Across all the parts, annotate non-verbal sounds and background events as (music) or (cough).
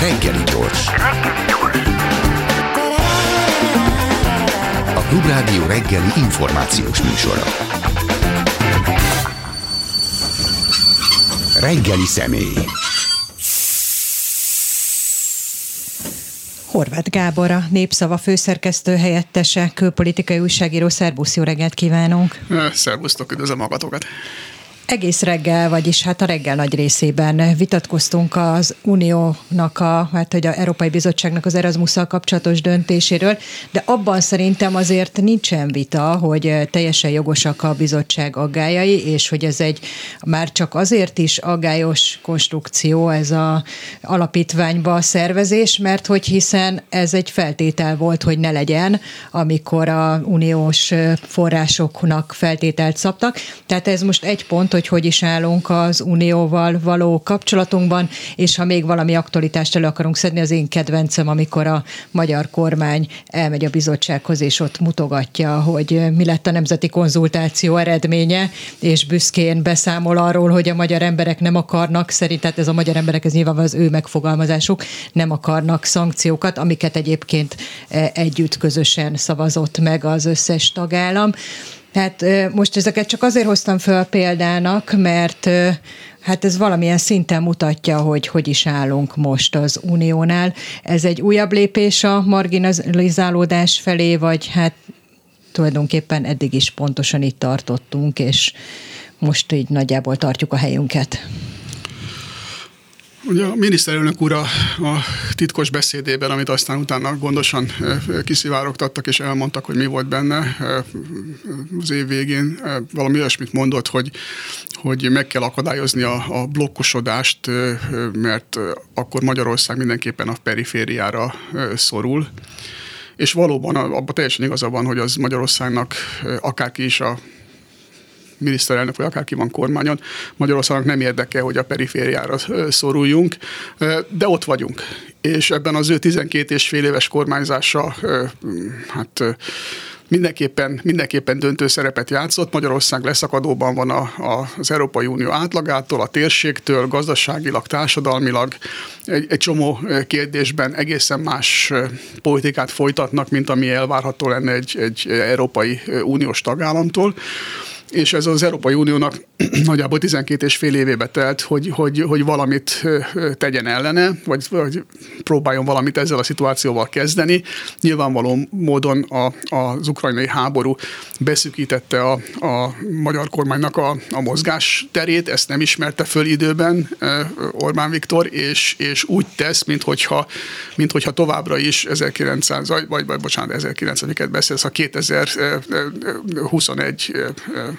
Reggeli gyors. A Klubrádió reggeli információs műsora. Reggeli személy. Horváth Gábor, a Népszava főszerkesztő helyettese, külpolitikai újságíró. Szerbusz, jó reggelt kívánunk! Szervusztok, üdvözlöm magatokat! Egész reggel, vagyis hát a reggel nagy részében vitatkoztunk az Uniónak, a, hát hogy a Európai Bizottságnak az erasmus kapcsolatos döntéséről, de abban szerintem azért nincsen vita, hogy teljesen jogosak a bizottság aggájai, és hogy ez egy már csak azért is aggályos konstrukció ez a alapítványba a szervezés, mert hogy hiszen ez egy feltétel volt, hogy ne legyen, amikor a uniós forrásoknak feltételt szabtak. Tehát ez most egy pont, hogy hogy is állunk az Unióval való kapcsolatunkban, és ha még valami aktualitást elő akarunk szedni, az én kedvencem, amikor a magyar kormány elmegy a bizottsághoz, és ott mutogatja, hogy mi lett a nemzeti konzultáció eredménye, és büszkén beszámol arról, hogy a magyar emberek nem akarnak, szerint, tehát ez a magyar emberek, ez nyilván az ő megfogalmazásuk, nem akarnak szankciókat, amiket egyébként e, együtt közösen szavazott meg az összes tagállam. Tehát most ezeket csak azért hoztam föl példának, mert hát ez valamilyen szinten mutatja, hogy hogy is állunk most az uniónál. Ez egy újabb lépés a marginalizálódás felé, vagy hát tulajdonképpen eddig is pontosan itt tartottunk, és most így nagyjából tartjuk a helyünket. Ugye a miniszterelnök úr a, a titkos beszédében, amit aztán utána gondosan kiszivárogtattak és elmondtak, hogy mi volt benne az év végén, valami olyasmit mondott, hogy, hogy meg kell akadályozni a, a blokkosodást, mert akkor Magyarország mindenképpen a perifériára szorul. És valóban abban teljesen igaza van, hogy az Magyarországnak akárki is a miniszterelnök, vagy akárki van kormányon, Magyarországnak nem érdeke, hogy a perifériára szoruljunk, de ott vagyunk. És ebben az ő 12 és fél éves kormányzása hát mindenképpen, mindenképpen döntő szerepet játszott. Magyarország leszakadóban van a, a, az Európai Unió átlagától, a térségtől, gazdaságilag, társadalmilag. Egy, egy csomó kérdésben egészen más politikát folytatnak, mint ami elvárható lenne egy, egy Európai Uniós tagállamtól és ez az Európai Uniónak (clears throat) nagyjából 12 és fél évébe telt, hogy, hogy, hogy valamit tegyen ellene, vagy, vagy próbáljon valamit ezzel a szituációval kezdeni. Nyilvánvaló módon a, az ukrajnai háború beszűkítette a, a magyar kormánynak a, a mozgás terét, ezt nem ismerte föl időben Orbán Viktor, és, és úgy tesz, minthogyha, minthogyha továbbra is 1900, vagy, vagy, vagy bocsánat, 1900-et beszélsz, a 2021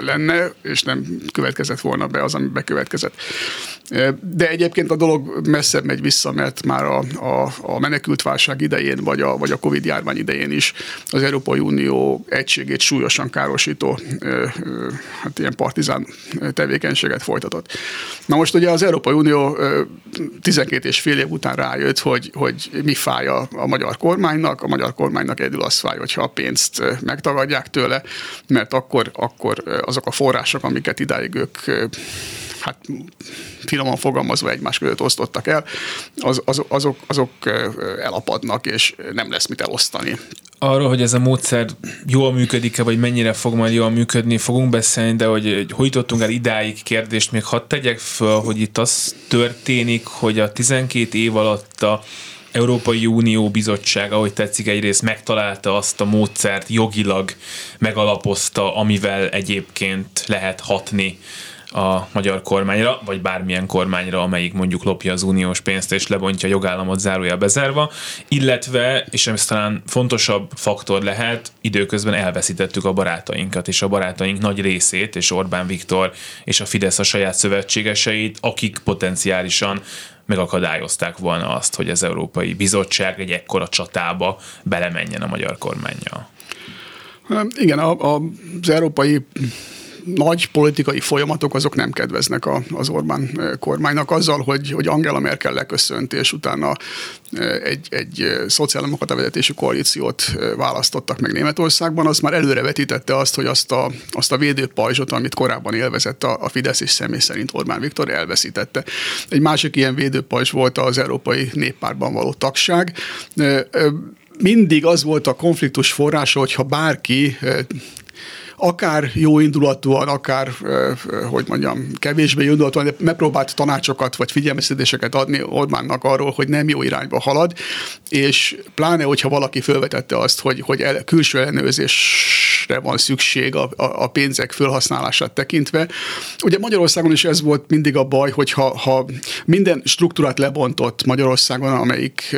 lenne, és nem következett volna be az, ami bekövetkezett. De egyébként a dolog messzebb megy vissza, mert már a, a, a menekültválság idején, vagy a, vagy a Covid járvány idején is az Európai Unió egységét súlyosan károsító hát ilyen partizán tevékenységet folytatott. Na most ugye az Európai Unió 12 és fél év után rájött, hogy, hogy mi fáj a, a magyar kormánynak. A magyar kormánynak egyedül az fáj, hogyha a pénzt megtagadják tőle, mert akkor, akkor azok a források, amiket idáig ők hát finoman fogalmazva egymás között osztottak el, az, az, azok, azok elapadnak, és nem lesz mit elosztani. Arról, hogy ez a módszer jól működik-e, vagy mennyire fog majd jól működni, fogunk beszélni, de hogy, hogy jutottunk el idáig kérdést, még hadd tegyek föl, hogy itt az történik, hogy a 12 év alatt a Európai Unió bizottság, ahogy tetszik, egyrészt megtalálta azt a módszert, jogilag megalapozta, amivel egyébként lehet hatni a magyar kormányra, vagy bármilyen kormányra, amelyik mondjuk lopja az uniós pénzt és lebontja a jogállamot zárója bezárva, illetve, és ez talán fontosabb faktor lehet, időközben elveszítettük a barátainkat, és a barátaink nagy részét, és Orbán Viktor és a Fidesz a saját szövetségeseit, akik potenciálisan megakadályozták volna azt, hogy az Európai Bizottság egy ekkora csatába belemenjen a magyar kormányjal. Igen, a, a, az Európai nagy politikai folyamatok azok nem kedveznek a, az Orbán kormánynak azzal, hogy, hogy Angela Merkel leköszönt, és utána egy, egy szociáldemokrata vezetésű koalíciót választottak meg Németországban, az már előre vetítette azt, hogy azt a, azt a védőpajzsot, amit korábban élvezett a, a Fidesz és személy szerint Orbán Viktor elveszítette. Egy másik ilyen védőpajzs volt az Európai Néppártban való tagság mindig az volt a konfliktus forrása, hogyha bárki akár jó indulatúan, akár, hogy mondjam, kevésbé jó indulatúan, de megpróbált tanácsokat vagy figyelmeztetéseket adni Orbánnak arról, hogy nem jó irányba halad, és pláne, hogyha valaki felvetette azt, hogy, hogy el, külső ellenőrzésre van szükség a, a, a pénzek felhasználását tekintve. Ugye Magyarországon is ez volt mindig a baj, hogy ha, ha minden struktúrát lebontott Magyarországon, amelyik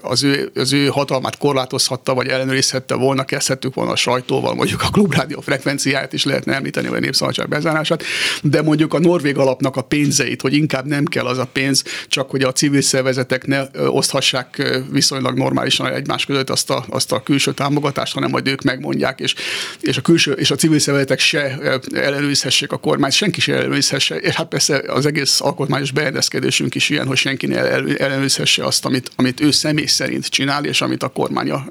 az ő, az ő hatalmát korlátozhatta, vagy ellenőrizhette volna, kezdhettük volna a sajtóval, mondjuk a klubrádió frekvenciáját is lehetne említeni, vagy a népszabadság bezárását, de mondjuk a Norvég alapnak a pénzeit, hogy inkább nem kell az a pénz, csak hogy a civil szervezetek ne oszthassák viszonylag normálisan egymás között azt a, azt a külső támogatást, hanem majd ők megmondják, és, és a külső és a civil szervezetek se ellenőrizhessék a kormányt, senki se ellenőrizhesse, és hát persze az egész alkotmányos beegyezkedésünk is ilyen, hogy senki ne ellenőrizhesse azt, amit, amit ő személy szerint csinál, és amit a kormánya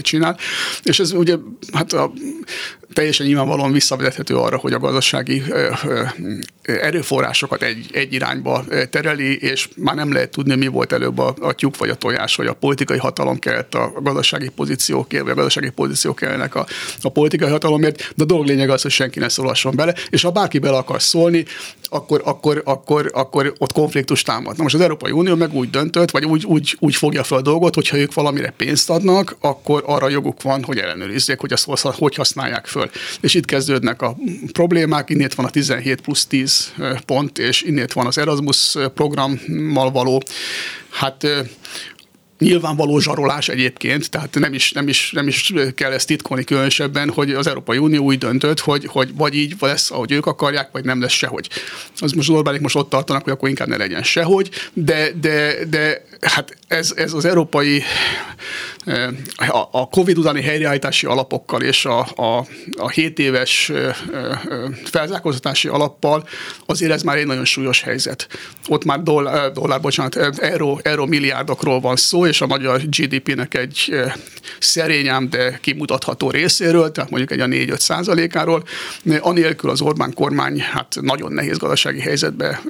csinál. És ez ugye hát a teljesen nyilvánvalóan visszavezethető arra, hogy a gazdasági erőforrásokat egy, egy irányba tereli, és már nem lehet tudni, mi volt előbb a, a tyúk vagy a tojás, hogy a politikai hatalom kellett a gazdasági pozíciókért, vagy a gazdasági pozíciók kellene a, a politikai hatalomért, de a dolog lényeg az, hogy senki ne szólhasson bele, és ha bárki bele akar szólni, akkor, akkor, akkor, akkor ott konfliktus támad. Na most az Európai Unió meg úgy döntött, vagy úgy, úgy, úgy fogja fel a dolgot, hogyha ők valamire pénzt adnak, akkor arra joguk van, hogy ellenőrizzék, hogy azt hogy használják föl. És itt kezdődnek a problémák, innét van a 17 plusz 10 pont, és innét van az Erasmus programmal való hát nyilvánvaló zsarolás egyébként, tehát nem is, nem, is, nem is kell ezt titkolni különösebben, hogy az Európai Unió úgy döntött, hogy, hogy vagy így lesz, ahogy ők akarják, vagy nem lesz sehogy. Az most az Orbánik most ott tartanak, hogy akkor inkább ne legyen sehogy, de, de, de hát ez, ez az európai a Covid utáni helyreállítási alapokkal és a, a, a 7 éves felzárkózatási alappal azért ez már egy nagyon súlyos helyzet. Ott már dollár, dollár bocsánat, euró, euró milliárdokról van szó, és a magyar GDP-nek egy szerényám, de kimutatható részéről, tehát mondjuk egy a 4-5 százalékáról. Anélkül az Orbán kormány hát nagyon nehéz gazdasági helyzetbe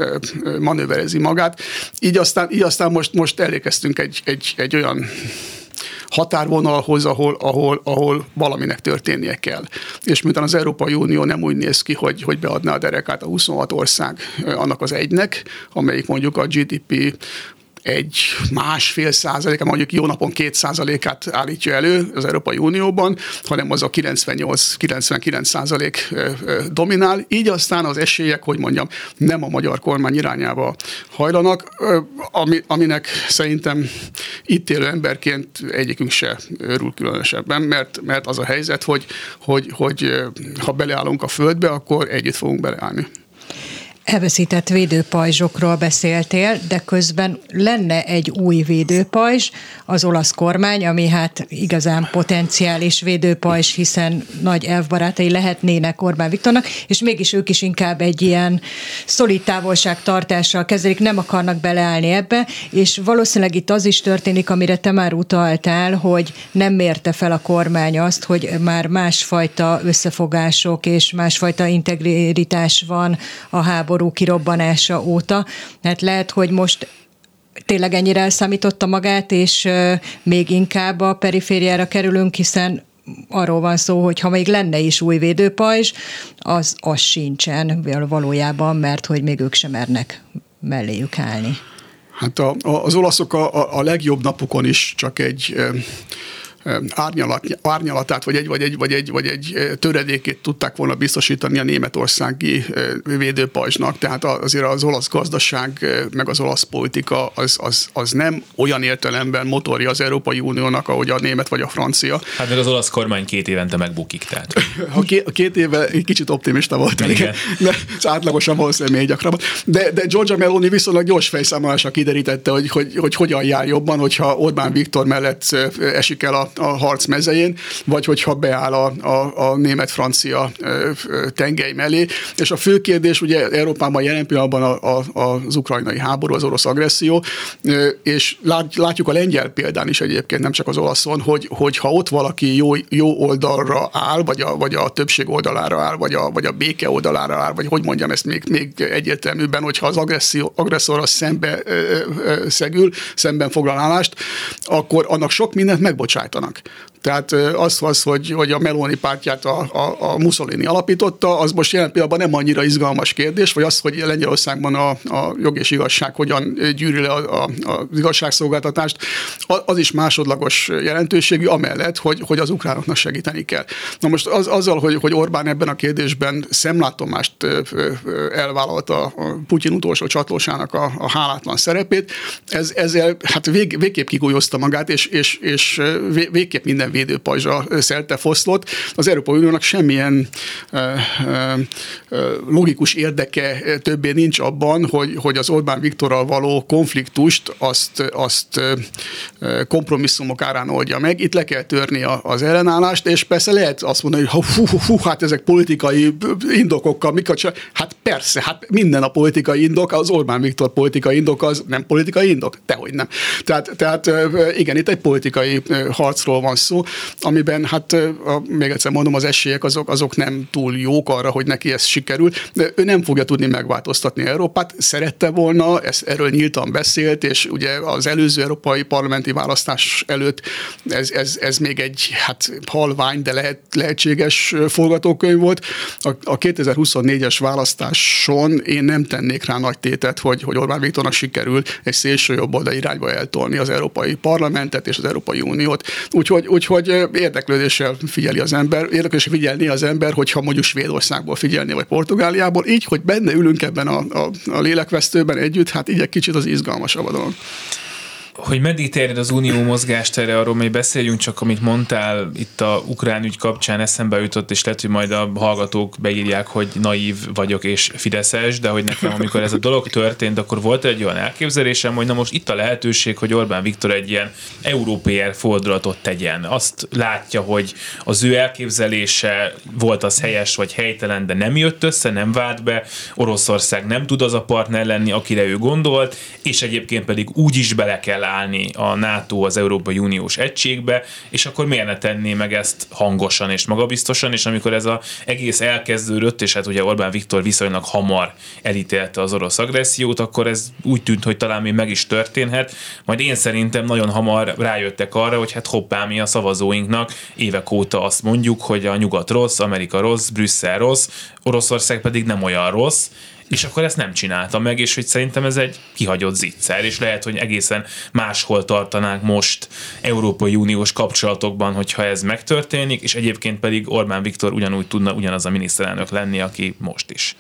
manőverezi magát. Így aztán, így aztán most, most elékeztünk egy, egy, egy olyan határvonalhoz, ahol, ahol, ahol valaminek történnie kell. És miután az Európai Unió nem úgy néz ki, hogy, hogy beadná a derekát a 26 ország annak az egynek, amelyik mondjuk a GDP egy másfél százaléka, mondjuk jó napon két százalékát állítja elő az Európai Unióban, hanem az a 98-99 százalék dominál. Így aztán az esélyek, hogy mondjam, nem a magyar kormány irányába hajlanak, ami, aminek szerintem itt élő emberként egyikünk se örül különösebben, mert, mert az a helyzet, hogy, hogy, hogy ha beleállunk a földbe, akkor együtt fogunk beleállni elveszített védőpajzsokról beszéltél, de közben lenne egy új védőpajzs, az olasz kormány, ami hát igazán potenciális védőpajzs, hiszen nagy elvbarátai lehetnének Orbán Viktornak, és mégis ők is inkább egy ilyen szolid távolságtartással kezelik, nem akarnak beleállni ebbe, és valószínűleg itt az is történik, amire te már utaltál, hogy nem mérte fel a kormány azt, hogy már másfajta összefogások és másfajta integritás van a háború háború kirobbanása óta. Hát lehet, hogy most tényleg ennyire elszámította magát, és még inkább a perifériára kerülünk, hiszen arról van szó, hogy ha még lenne is új védőpajzs, az, az sincsen valójában, mert hogy még ők sem mernek melléjük állni. Hát a, a, az olaszok a, a legjobb napukon is csak egy árnyalat, árnyalatát, vagy egy, vagy, egy, vagy, egy, vagy egy töredékét tudták volna biztosítani a németországi védőpajzsnak. Tehát azért az olasz gazdaság, meg az olasz politika az, az, az nem olyan értelemben motorja az Európai Uniónak, ahogy a német vagy a francia. Hát meg az olasz kormány két évente megbukik, tehát. (laughs) A két, két éve egy kicsit optimista volt, igen. (laughs) de átlagosan valószínűleg még gyakrabban. De, de Giorgia Meloni viszonylag gyors fejszámolása kiderítette, hogy, hogy, hogy hogyan jár jobban, hogyha Orbán Viktor mellett esik el a a, a harc mezején, vagy hogyha beáll a, a, a német-francia tengely mellé. És a fő kérdés ugye Európában jelen pillanatban a, a, az ukrajnai háború, az orosz agresszió, és lát, látjuk a lengyel példán is egyébként, nem csak az olaszon, hogy, hogy ha ott valaki jó, jó oldalra áll, vagy a, vagy a többség oldalára áll, vagy a, vagy a béke oldalára áll, vagy hogy mondjam ezt még, még egyértelműbben, hogyha az agresszió, agresszorra szembe szegül, szemben foglal állást, akkor annak sok mindent nok. Tehát az, az hogy, hogy a Meloni pártját a, a, a Mussolini alapította, az most jelen pillanatban nem annyira izgalmas kérdés, vagy az, hogy Lengyelországban a, a jog és igazság hogyan gyűri le a, a, az igazságszolgáltatást, az is másodlagos jelentőségű, amellett, hogy, hogy az ukránoknak segíteni kell. Na most az, azzal, hogy, hogy Orbán ebben a kérdésben szemlátomást elvállalta a Putyin utolsó csatlósának a, a hálátlan szerepét, ez, ezzel hát vég, végképp kigúlyozta magát, és, és, és végképp minden védőpajzsa szelte foszlott. Az Európai Uniónak semmilyen logikus érdeke többé nincs abban, hogy, hogy az Orbán Viktorral való konfliktust azt, azt kompromisszumok árán oldja meg. Itt le kell törni az ellenállást, és persze lehet azt mondani, hogy hú, hú, hú hát ezek politikai indokokkal, mik a Hát persze, hát minden a politikai indok, az Orbán Viktor politikai indok az nem politikai indok? Tehogy nem. Tehát, tehát igen, itt egy politikai harcról van szó, amiben hát még egyszer mondom, az esélyek azok, azok nem túl jók arra, hogy neki ez sikerül. De ő nem fogja tudni megváltoztatni Európát. Szerette volna, ezt erről nyíltan beszélt, és ugye az előző európai parlamenti választás előtt ez, ez, ez még egy hát halvány, de lehet, lehetséges forgatókönyv volt. A, a 2024-es választáson én nem tennék rá nagy tétet, hogy, hogy Orbán Viktornak sikerül egy szélső jobb irányba eltolni az Európai Parlamentet és az Európai Uniót. Úgyhogy, úgyhogy érdeklődéssel figyeli az ember, érdeklődéssel figyelni az ember, hogyha mondjuk Svédországból figyelni, vagy Portugáliából, így, hogy benne ülünk ebben a, a, a lélekvesztőben együtt, hát így egy kicsit az izgalmasabb a dolog hogy meddig terjed az unió mozgástere, arról még beszéljünk, csak amit mondtál itt a ukrán ügy kapcsán eszembe jutott, és lehet, hogy majd a hallgatók beírják, hogy naív vagyok és fideszes, de hogy nekem, amikor ez a dolog történt, akkor volt egy olyan elképzelésem, hogy na most itt a lehetőség, hogy Orbán Viktor egy ilyen európér fordulatot tegyen. Azt látja, hogy az ő elképzelése volt az helyes vagy helytelen, de nem jött össze, nem vált be, Oroszország nem tud az a partner lenni, akire ő gondolt, és egyébként pedig úgy is bele kell állni a NATO az Európai Uniós egységbe, és akkor miért ne tenné meg ezt hangosan és magabiztosan, és amikor ez az egész elkezdődött, és hát ugye Orbán Viktor viszonylag hamar elítélte az orosz agressziót, akkor ez úgy tűnt, hogy talán még meg is történhet, majd én szerintem nagyon hamar rájöttek arra, hogy hát hoppá, mi a szavazóinknak. Évek óta azt mondjuk, hogy a nyugat rossz, Amerika rossz, Brüsszel rossz, Oroszország pedig nem olyan rossz, és akkor ezt nem csinálta meg, és hogy szerintem ez egy kihagyott zicser, és lehet, hogy egészen máshol tartanánk most Európai Uniós kapcsolatokban, hogyha ez megtörténik, és egyébként pedig Orbán Viktor ugyanúgy tudna ugyanaz a miniszterelnök lenni, aki most is.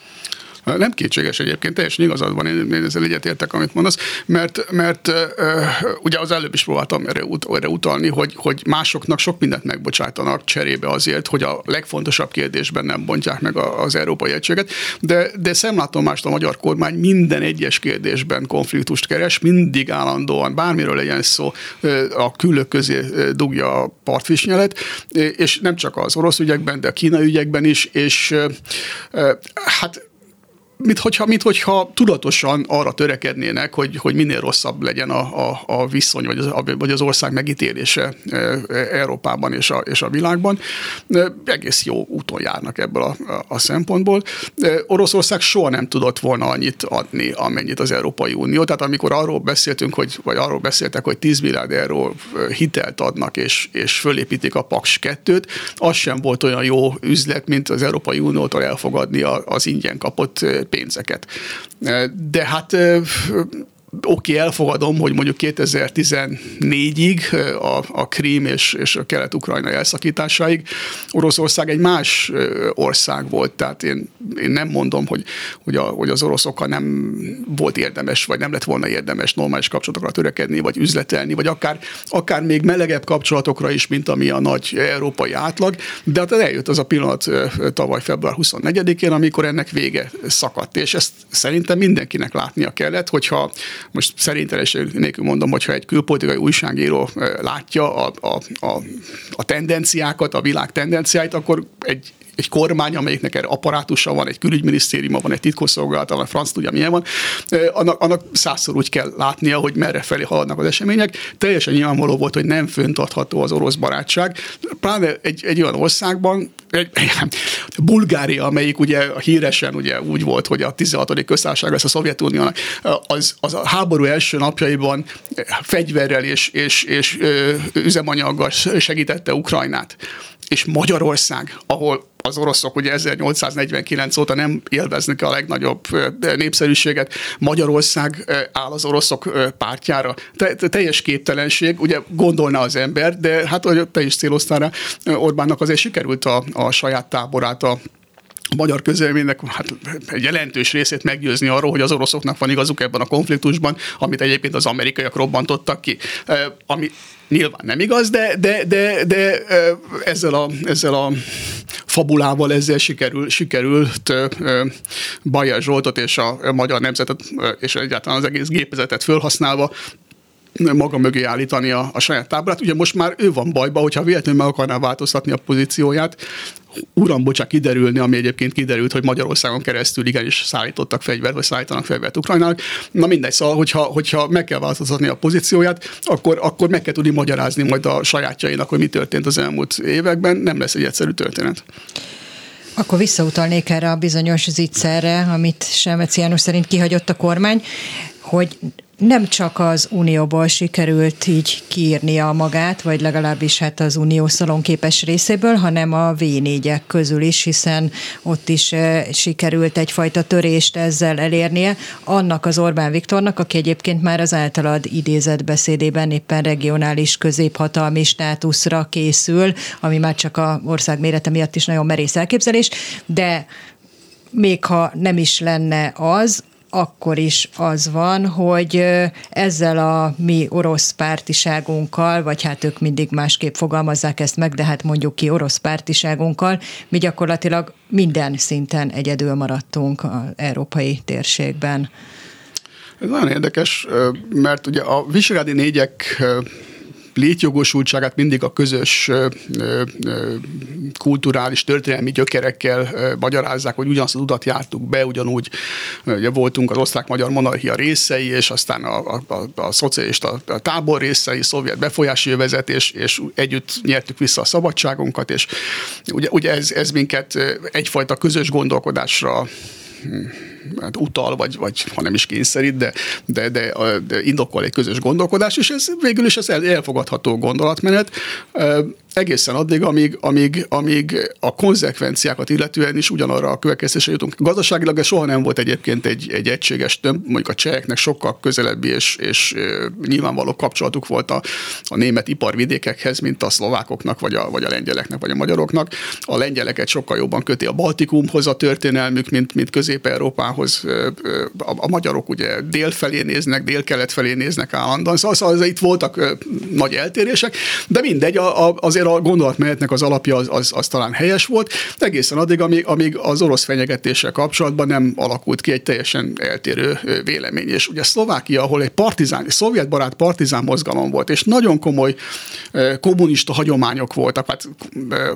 Nem kétséges egyébként, teljesen igazad van, én, én ezzel egyetértek, amit mondasz, mert, mert ugye az előbb is próbáltam erre, ut- erre utalni, hogy, hogy másoknak sok mindent megbocsájtanak cserébe azért, hogy a legfontosabb kérdésben nem bontják meg az európai egységet, de, de szemlátomást a magyar kormány minden egyes kérdésben konfliktust keres, mindig állandóan, bármiről legyen szó, a külök közé dugja a partfisnyelet, és nem csak az orosz ügyekben, de a kínai ügyekben is, és hát mint hogyha, mint hogyha tudatosan arra törekednének, hogy, hogy minél rosszabb legyen a, a, a viszony, vagy az, vagy az ország megítélése e, e, Európában és a, és a világban. E, egész jó úton járnak ebből a, a szempontból. Oroszország soha nem tudott volna annyit adni, amennyit az Európai Unió. Tehát amikor arról beszéltünk, hogy, vagy arról beszéltek, hogy 10 milliárd euró hitelt adnak, és, és fölépítik a Paks 2-t, az sem volt olyan jó üzlet, mint az Európai Uniótól elfogadni az ingyen kapott pénzeket. De hát oké, okay, elfogadom, hogy mondjuk 2014-ig a, a Krím és, és a kelet-ukrajna elszakításáig Oroszország egy más ország volt, tehát én, én nem mondom, hogy, hogy, a, hogy az oroszokkal nem volt érdemes, vagy nem lett volna érdemes normális kapcsolatokra törekedni, vagy üzletelni, vagy akár, akár még melegebb kapcsolatokra is, mint ami a nagy európai átlag, de hát eljött az a pillanat tavaly február 24-én, amikor ennek vége szakadt, és ezt szerintem mindenkinek látnia kellett, hogyha most szerintelenség nélkül mondom, hogyha egy külpolitikai újságíró látja a, a, a, a tendenciákat, a világ tendenciáit, akkor egy egy kormány, amelyiknek erre apparátusa van, egy külügyminisztériuma van, egy titkosszolgálata van, franc tudja milyen van, annak, annak százszor úgy kell látnia, hogy merre felé haladnak az események. Teljesen nyilvánvaló volt, hogy nem föntartható az orosz barátság. Pláne egy, egy olyan országban, egy, Bulgária, amelyik ugye híresen ugye úgy volt, hogy a 16. köztársaság lesz a Szovjetuniónak, az, az a háború első napjaiban fegyverrel és, és, és üzemanyaggal segítette Ukrajnát és Magyarország, ahol az oroszok ugye 1849 óta nem élveznek a legnagyobb népszerűséget. Magyarország áll az oroszok pártjára. Te, te, teljes képtelenség, ugye gondolná az ember, de hát, hogy te is céloztál rá, Orbánnak azért sikerült a, a saját táborát a a magyar közélménynek hát egy jelentős részét meggyőzni arról, hogy az oroszoknak van igazuk ebben a konfliktusban, amit egyébként az amerikaiak robbantottak ki. Ami nyilván nem igaz, de, de, de, de ezzel, a, ezzel a fabulával ezzel sikerül, sikerült Bajer Zsoltot és a magyar nemzetet és egyáltalán az egész gépezetet felhasználva maga mögé állítani a, a saját táblát. Ugye most már ő van bajba, hogyha véletlenül meg akarná változtatni a pozícióját, uram, bocsánat, kiderülni, ami egyébként kiderült, hogy Magyarországon keresztül igenis szállítottak fegyvert, vagy szállítanak fegyvert Ukrajnának. Na mindegy, szóval, hogyha, hogyha meg kell változtatni a pozícióját, akkor, akkor meg kell tudni magyarázni majd a sajátjainak, hogy mi történt az elmúlt években. Nem lesz egy egyszerű történet. Akkor visszautalnék erre a bizonyos zicserre, amit Selmeci János szerint kihagyott a kormány, hogy nem csak az Unióból sikerült így kiírnia magát, vagy legalábbis hát az Unió szalonképes részéből, hanem a v közül is, hiszen ott is eh, sikerült egyfajta törést ezzel elérnie. Annak az Orbán Viktornak, aki egyébként már az általad idézett beszédében éppen regionális középhatalmi státuszra készül, ami már csak a ország mérete miatt is nagyon merész elképzelés, de még ha nem is lenne az, akkor is az van, hogy ezzel a mi orosz pártiságunkkal, vagy hát ők mindig másképp fogalmazzák ezt meg, de hát mondjuk ki orosz pártiságunkkal, mi gyakorlatilag minden szinten egyedül maradtunk az európai térségben. Ez nagyon érdekes, mert ugye a visegrádi négyek létjogosultságát mindig a közös kulturális, történelmi gyökerekkel magyarázzák, hogy ugyanazt az utat jártuk be, ugyanúgy ugye voltunk az osztrák-magyar monarchia részei, és aztán a, a, a, a szocialista tábor részei, szovjet befolyási jövezet, és, és együtt nyertük vissza a szabadságunkat, és ugye, ugye ez, ez minket egyfajta közös gondolkodásra hm, hát utal, vagy, vagy ha nem is kényszerít, de, de, de, de indokol egy közös gondolkodás, és ez végül is ez elfogadható gondolatmenet egészen addig, amíg, amíg, amíg a konzekvenciákat illetően is ugyanarra a következtésre jutunk. Gazdaságilag ez soha nem volt egyébként egy, egy egységes tömb, mondjuk a cseheknek sokkal közelebbi és, és nyilvánvaló kapcsolatuk volt a, a német iparvidékekhez, mint a szlovákoknak, vagy a, vagy a lengyeleknek, vagy a magyaroknak. A lengyeleket sokkal jobban köti a Baltikumhoz a történelmük, mint, mint Közép-Európához. A, a magyarok ugye dél felé néznek, dél-kelet felé néznek állandóan, szóval, szóval itt voltak nagy eltérések, de mindegy, a, a, azért a gondolatmenetnek az alapja az, az, az talán helyes volt, egészen addig, amíg, amíg az orosz fenyegetéssel kapcsolatban nem alakult ki egy teljesen eltérő vélemény. És ugye Szlovákia, ahol egy partizán, egy szovjetbarát partizán mozgalom volt, és nagyon komoly kommunista hagyományok voltak, hát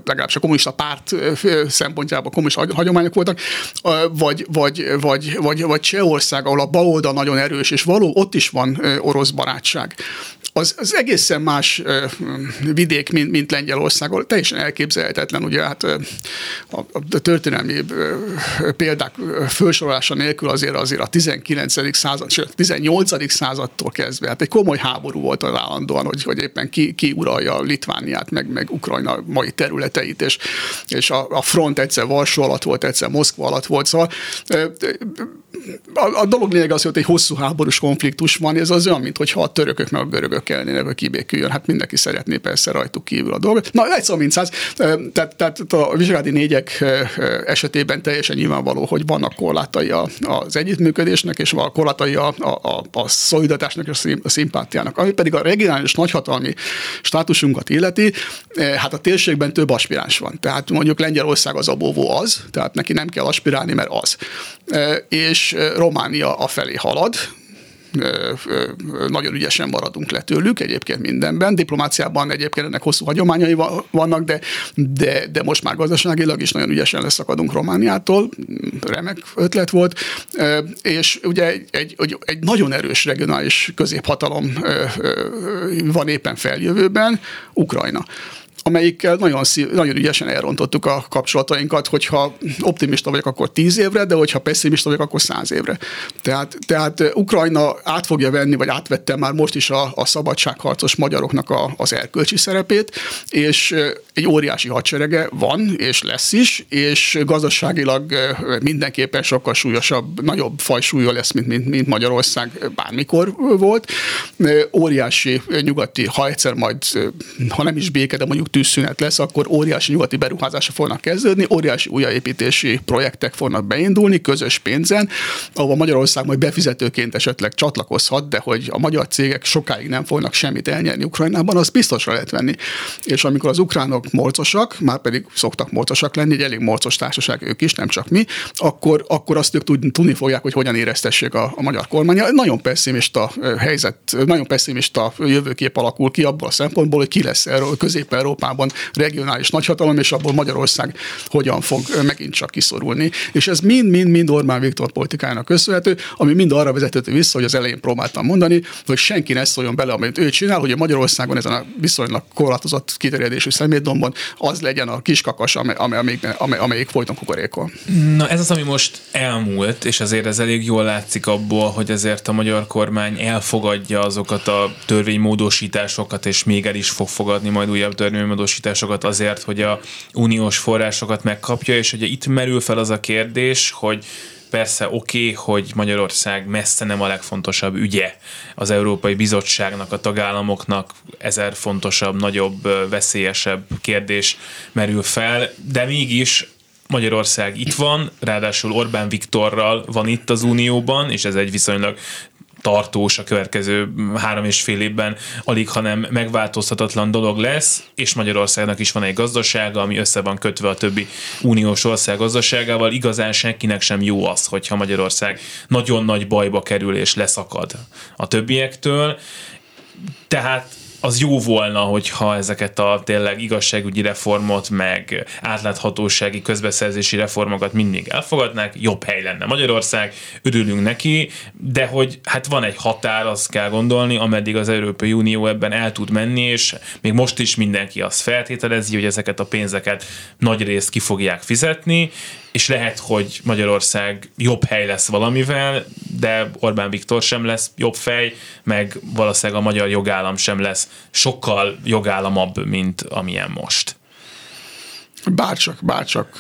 legalábbis a kommunista párt szempontjából kommunista hagyományok voltak, vagy, vagy, vagy, vagy, vagy Csehország, ahol a baloldal nagyon erős, és való ott is van orosz barátság az, az egészen más vidék, mint, mint Lengyelország, teljesen elképzelhetetlen, ugye hát a, a történelmi példák felsorolása nélkül azért azért a 19. század, sőt 18. századtól kezdve, hát egy komoly háború volt az állandóan, hogy, hogy éppen ki, ki uralja Litvániát, meg, meg Ukrajna mai területeit, és, és a, a front egyszer Varsó alatt volt, egyszer Moszkva alatt volt, szóval a, a dolog lényeg az, hogy egy hosszú háborús konfliktus van, ez az olyan, mintha a törökök meg a görögök kellene, hogy kibéküljön. Hát mindenki szeretné persze rajtuk kívül a dolgot. Na, egy szó, mint száz. Tehát, tehát a vizsgálati négyek esetében teljesen nyilvánvaló, hogy vannak korlátai a, az együttműködésnek, és van korlátai a, a, a szolidatásnak és a szimpátiának. Ami pedig a regionális nagyhatalmi státusunkat illeti, hát a térségben több aspiráns van. Tehát mondjuk Lengyelország az a bóvó az, tehát neki nem kell aspirálni, mert az. És Románia afelé halad, nagyon ügyesen maradunk le tőlük egyébként mindenben. Diplomáciában egyébként ennek hosszú hagyományai vannak, de, de, de most már gazdaságilag is nagyon ügyesen leszakadunk Romániától. Remek ötlet volt. És ugye egy, egy, egy nagyon erős regionális középhatalom van éppen feljövőben, Ukrajna amelyikkel nagyon, szív, nagyon ügyesen elrontottuk a kapcsolatainkat, hogyha optimista vagyok, akkor tíz évre, de hogyha pessimista vagyok, akkor száz évre. Tehát, tehát Ukrajna át fogja venni, vagy átvette már most is a, a szabadságharcos magyaroknak a, az erkölcsi szerepét, és egy óriási hadserege van, és lesz is, és gazdaságilag mindenképpen sokkal súlyosabb, nagyobb fajsúlya lesz, mint, mint, mint Magyarország bármikor volt. Óriási nyugati, ha egyszer majd, ha nem is béke, de mondjuk tűzszünet lesz, akkor óriási nyugati beruházások fognak kezdődni, óriási újjáépítési projektek fognak beindulni közös pénzen, ahol Magyarország majd befizetőként esetleg csatlakozhat, de hogy a magyar cégek sokáig nem fognak semmit elnyerni Ukrajnában, az biztosra lehet venni. És amikor az ukránok morcosak, már pedig szoktak morcosak lenni, egy elég morcos társaság ők is, nem csak mi, akkor, akkor azt ők tudni fogják, hogy hogyan éreztessék a, a magyar kormány. Nagyon pessimista helyzet, nagyon pessimista jövőkép alakul ki abból a szempontból, hogy ki lesz erről Közép-Európa Európában regionális nagyhatalom, és abból Magyarország hogyan fog megint csak kiszorulni. És ez mind-mind-mind Orbán Viktor politikájának köszönhető, ami mind arra vezethető vissza, hogy az elején próbáltam mondani, hogy senki ne szóljon bele, amit ő csinál, hogy a Magyarországon ezen a viszonylag korlátozott kiterjedésű szemétdombon az legyen a kiskakas, amely, amely, amelyik, amely, amelyik folyton kukorékol. Na ez az, ami most elmúlt, és azért ez elég jól látszik abból, hogy ezért a magyar kormány elfogadja azokat a törvénymódosításokat, és még el is fog fogadni majd újabb törvény módosításokat azért, hogy a uniós forrásokat megkapja, és ugye itt merül fel az a kérdés, hogy persze oké, okay, hogy Magyarország messze nem a legfontosabb ügye az Európai Bizottságnak, a tagállamoknak ezer fontosabb, nagyobb, veszélyesebb kérdés merül fel, de mégis Magyarország itt van, ráadásul Orbán Viktorral van itt az Unióban, és ez egy viszonylag tartós a következő három és fél évben alig, hanem megváltozhatatlan dolog lesz, és Magyarországnak is van egy gazdasága, ami össze van kötve a többi uniós ország gazdaságával. Igazán senkinek sem jó az, hogyha Magyarország nagyon nagy bajba kerül és leszakad a többiektől. Tehát az jó volna, hogyha ezeket a tényleg igazságügyi reformot, meg átláthatósági közbeszerzési reformokat mindig elfogadnák, jobb hely lenne Magyarország, örülünk neki, de hogy hát van egy határ, azt kell gondolni, ameddig az Európai Unió ebben el tud menni, és még most is mindenki azt feltételezi, hogy ezeket a pénzeket nagy részt ki fogják fizetni, és lehet, hogy Magyarország jobb hely lesz valamivel, de Orbán Viktor sem lesz jobb fej, meg valószínűleg a magyar jogállam sem lesz sokkal jogállamabb, mint amilyen most. Bárcsak, bárcsak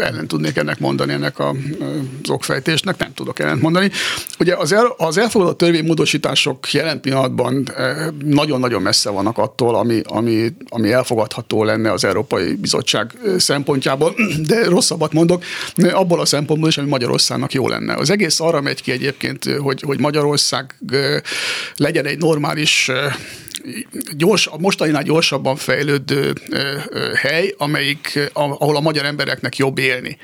ellen tudnék ennek mondani, ennek a, az okfejtésnek, nem tudok ellent mondani. Ugye az, el, az elfogadott törvénymódosítások jelen pillanatban nagyon-nagyon messze vannak attól, ami, ami, ami elfogadható lenne az Európai Bizottság szempontjából, (clears throat) de rosszabbat mondok, abból a szempontból is, ami Magyarországnak jó lenne. Az egész arra megy ki egyébként, hogy, hogy Magyarország legyen egy normális gyors, a mostaninál gyorsabban fejlődő hely, amelyik, ahol a magyar embereknek jobb élni.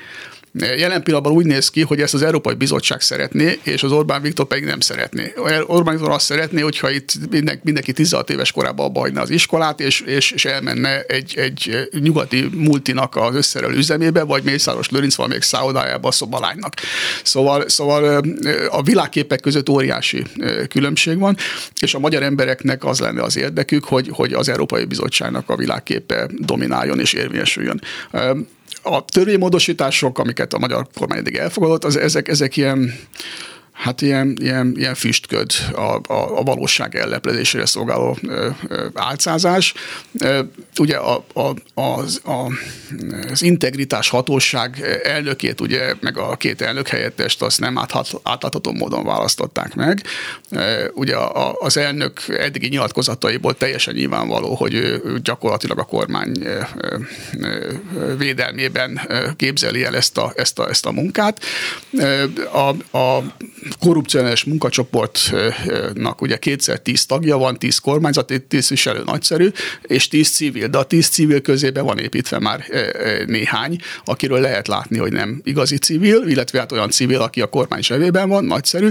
Jelen pillanatban úgy néz ki, hogy ezt az Európai Bizottság szeretné, és az Orbán Viktor pedig nem szeretné. Orbán Viktor azt szeretné, hogyha itt mindenki, mindenki 16 éves korában abba hagyna az iskolát, és, és, és elmenne egy, egy nyugati multinak az összerelő üzemébe, vagy Mészáros Lőrinc valamelyik szállodájába a szobalánynak. Szóval, szóval a világképek között óriási különbség van, és a magyar embereknek az lenne az érdekük, hogy, hogy az Európai Bizottságnak a világképe domináljon és érvényesüljön a törvénymódosítások, amiket a magyar kormány eddig elfogadott, az, ezek, ezek ilyen hát ilyen, ilyen, ilyen füstköd a, a, a valóság elleplezésére szolgáló ö, ö, álcázás. Ö, ugye a, a, az, a, az integritás hatóság elnökét, ugye, meg a két elnök helyettest azt nem átlátható módon választották meg. Ugye a, az elnök eddigi nyilatkozataiból teljesen nyilvánvaló, hogy ő gyakorlatilag a kormány védelmében képzeli el ezt a, ezt a, ezt a munkát. A, a korrupciós munkacsoportnak ugye kétszer tíz tagja van, tíz kormányzati tisztviselő nagyszerű, és tíz civil, de a tíz civil közében van építve már néhány, akiről lehet látni, hogy nem igazi civil, illetve hát olyan civil, aki a kormány zsebében van, nagyszerű,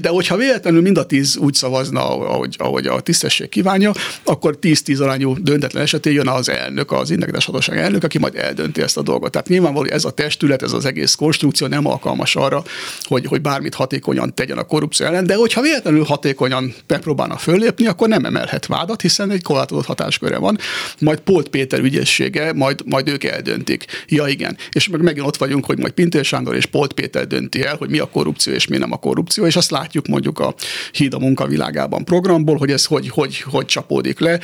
de hogyha véletlenül mind a tíz úgy szavazna, ahogy, ahogy a tisztesség kívánja, akkor 10-10 arányú döntetlen esetén jön az elnök, az integritás hatóság elnök, aki majd eldönti ezt a dolgot. Tehát nyilvánvaló, ez a testület, ez az egész konstrukció nem alkalmas arra, hogy, hogy bármit hatékonyan tegyen a korrupció ellen, de hogyha véletlenül hatékonyan megpróbálna föllépni, akkor nem emelhet vádat, hiszen egy korlátozott hatásköre van, majd Polt Péter ügyessége, majd, majd ők eldöntik. Ja igen, és meg megint ott vagyunk, hogy majd Pintér Sándor és Polt Péter dönti el, hogy mi a korrupció és mi nem a korrupció, és azt látjuk mondjuk a Híd a munkavilágában programból, hogy ez hogy, hogy, hogy csapódik le.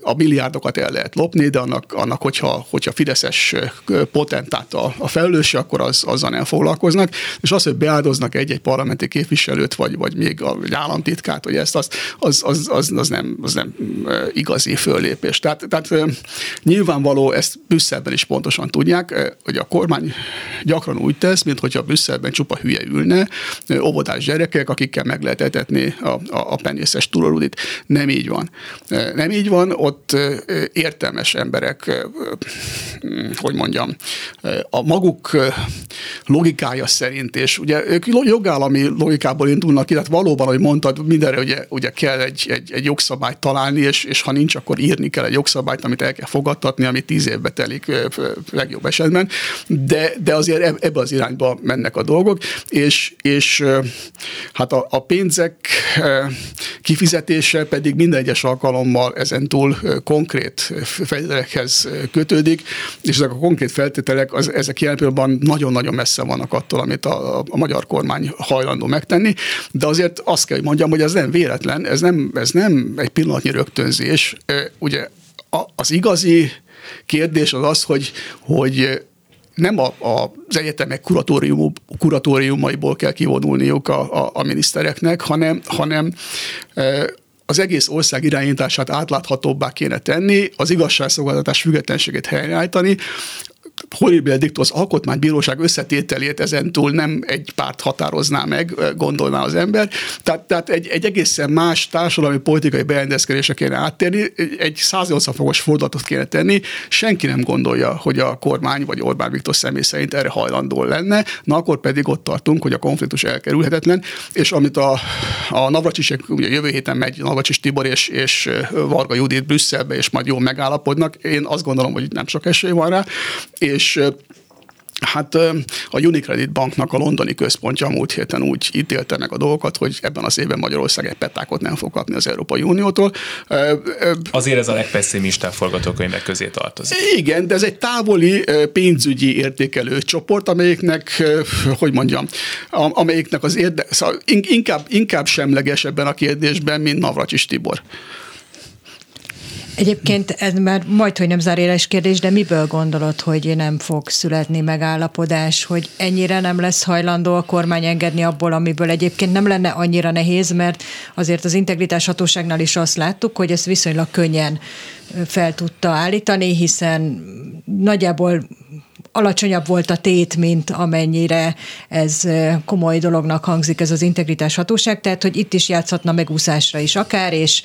A milliárdokat el lehet lopni, de annak, annak hogyha, hogyha Fideszes potentát a, a felelőse, akkor az, azzal nem foglalkoznak. És az, hogy beáldoznak egy-egy parlamenti képviselőt, vagy, vagy még a államtitkát, hogy ezt, az, az, az, az, az, nem, az nem igazi föllépés. Tehát, tehát nyilvánvaló, ezt Brüsszelben is pontosan tudják, hogy a kormány gyakran úgy tesz, mint hogyha Brüsszelben csupa hülye ülne, óvodás gyerekek, akikkel meg lehet etetni a, a, a penészes túlorudit. Nem így van. Nem így van, ott értelmes emberek, hogy mondjam, a maguk logikája szerint, és ugye ők jogállami logikából indulnak, illetve valóban, hogy mondtad, mindenre ugye, ugye kell egy, egy, egy jogszabályt találni, és, és ha nincs, akkor írni kell egy jogszabályt, amit el kell fogadtatni, ami tíz évbe telik legjobb esetben, de, de azért ebbe az irányba mennek a dolgok, és, és hát a, a pénzek kifizetése pedig minden egyes alkalommal ezentúl konkrét feltételekhez kötődik, és ezek a konkrét feltételek, az, ezek jelen nagyon-nagyon messze vannak attól, amit a, a magyar kormány hajlandó megtenni, de azért azt kell, hogy mondjam, hogy ez nem véletlen, ez nem, ez nem egy pillanatnyi rögtönzés. Ugye az igazi kérdés az az, hogy, hogy nem a, a, az egyetemek kuratórium, kuratóriumaiból kell kivonulniuk a, a, a minisztereknek, hanem, hanem az egész ország irányítását átláthatóbbá kéne tenni, az igazságszolgáltatás függetlenségét helyreállítani, horrible dicto az alkotmánybíróság összetételét ezentúl nem egy párt határozná meg, gondolná az ember. Tehát, tehát egy, egy egészen más társadalmi politikai berendezkedésre kéne áttérni, egy 180 fokos fordulatot kéne tenni, senki nem gondolja, hogy a kormány vagy Orbán Viktor személy szerint erre hajlandó lenne, na akkor pedig ott tartunk, hogy a konfliktus elkerülhetetlen, és amit a, a Navracsisek, ugye jövő héten megy Navracsis Tibor és, és Varga Judit Brüsszelbe, és majd jól megállapodnak, én azt gondolom, hogy nem sok esély van rá, és Hát a Unicredit banknak a londoni központja múlt héten úgy ítélte meg a dolgokat, hogy ebben az évben Magyarország egy petákot nem fog kapni az Európai Uniótól. Azért ez a legpesszimistább forgatókönyvek közé tartozik. Igen, de ez egy távoli pénzügyi értékelő csoport, amelyiknek, hogy mondjam, amelyiknek az érde, szóval inkább, inkább semleges ebben a kérdésben, mint Navracsis Tibor. Egyébként ez már majd, hogy nem zárélés kérdés, de miből gondolod, hogy nem fog születni megállapodás, hogy ennyire nem lesz hajlandó a kormány engedni abból, amiből egyébként nem lenne annyira nehéz, mert azért az integritás hatóságnál is azt láttuk, hogy ezt viszonylag könnyen fel tudta állítani, hiszen nagyjából alacsonyabb volt a tét, mint amennyire ez komoly dolognak hangzik ez az integritás hatóság, tehát hogy itt is játszhatna megúszásra is akár, és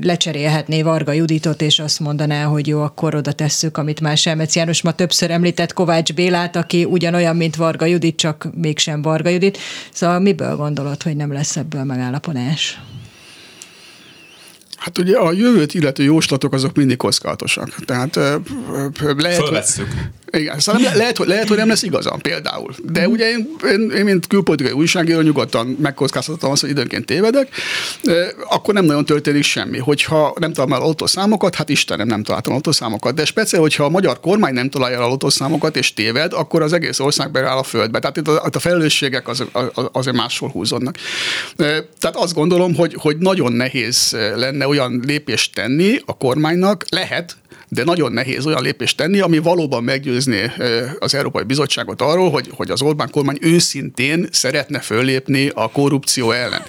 lecserélhetné Varga Juditot, és azt mondaná, hogy jó, akkor oda tesszük, amit már Selmec János ma többször említett Kovács Bélát, aki ugyanolyan, mint Varga Judit, csak mégsem Varga Judit. Szóval miből gondolod, hogy nem lesz ebből megállapodás? Hát ugye a jövőt illető jóslatok azok mindig kockázatosak. Tehát lehet... Fölvesszük. Igen, szóval le, lehet, hogy, lehet, hogy nem lesz igazam például. De mm. ugye én, én, én, mint külpolitikai újságíró nyugodtan megkockáztattam azt, hogy időnként tévedek, akkor nem nagyon történik semmi. Hogyha nem találom el autószámokat, hát Istenem, nem találtam autószámokat. De speciál, hogyha a magyar kormány nem találja el autószámokat és téved, akkor az egész ország beáll a földbe. Tehát itt a, a felelősségek az, az, azért máshol húzódnak. Tehát azt gondolom, hogy, hogy nagyon nehéz lenne olyan lépést tenni a kormánynak, lehet, de nagyon nehéz olyan lépést tenni, ami valóban meggyőzné az Európai Bizottságot arról, hogy, hogy az Orbán kormány őszintén szeretne föllépni a korrupció ellen.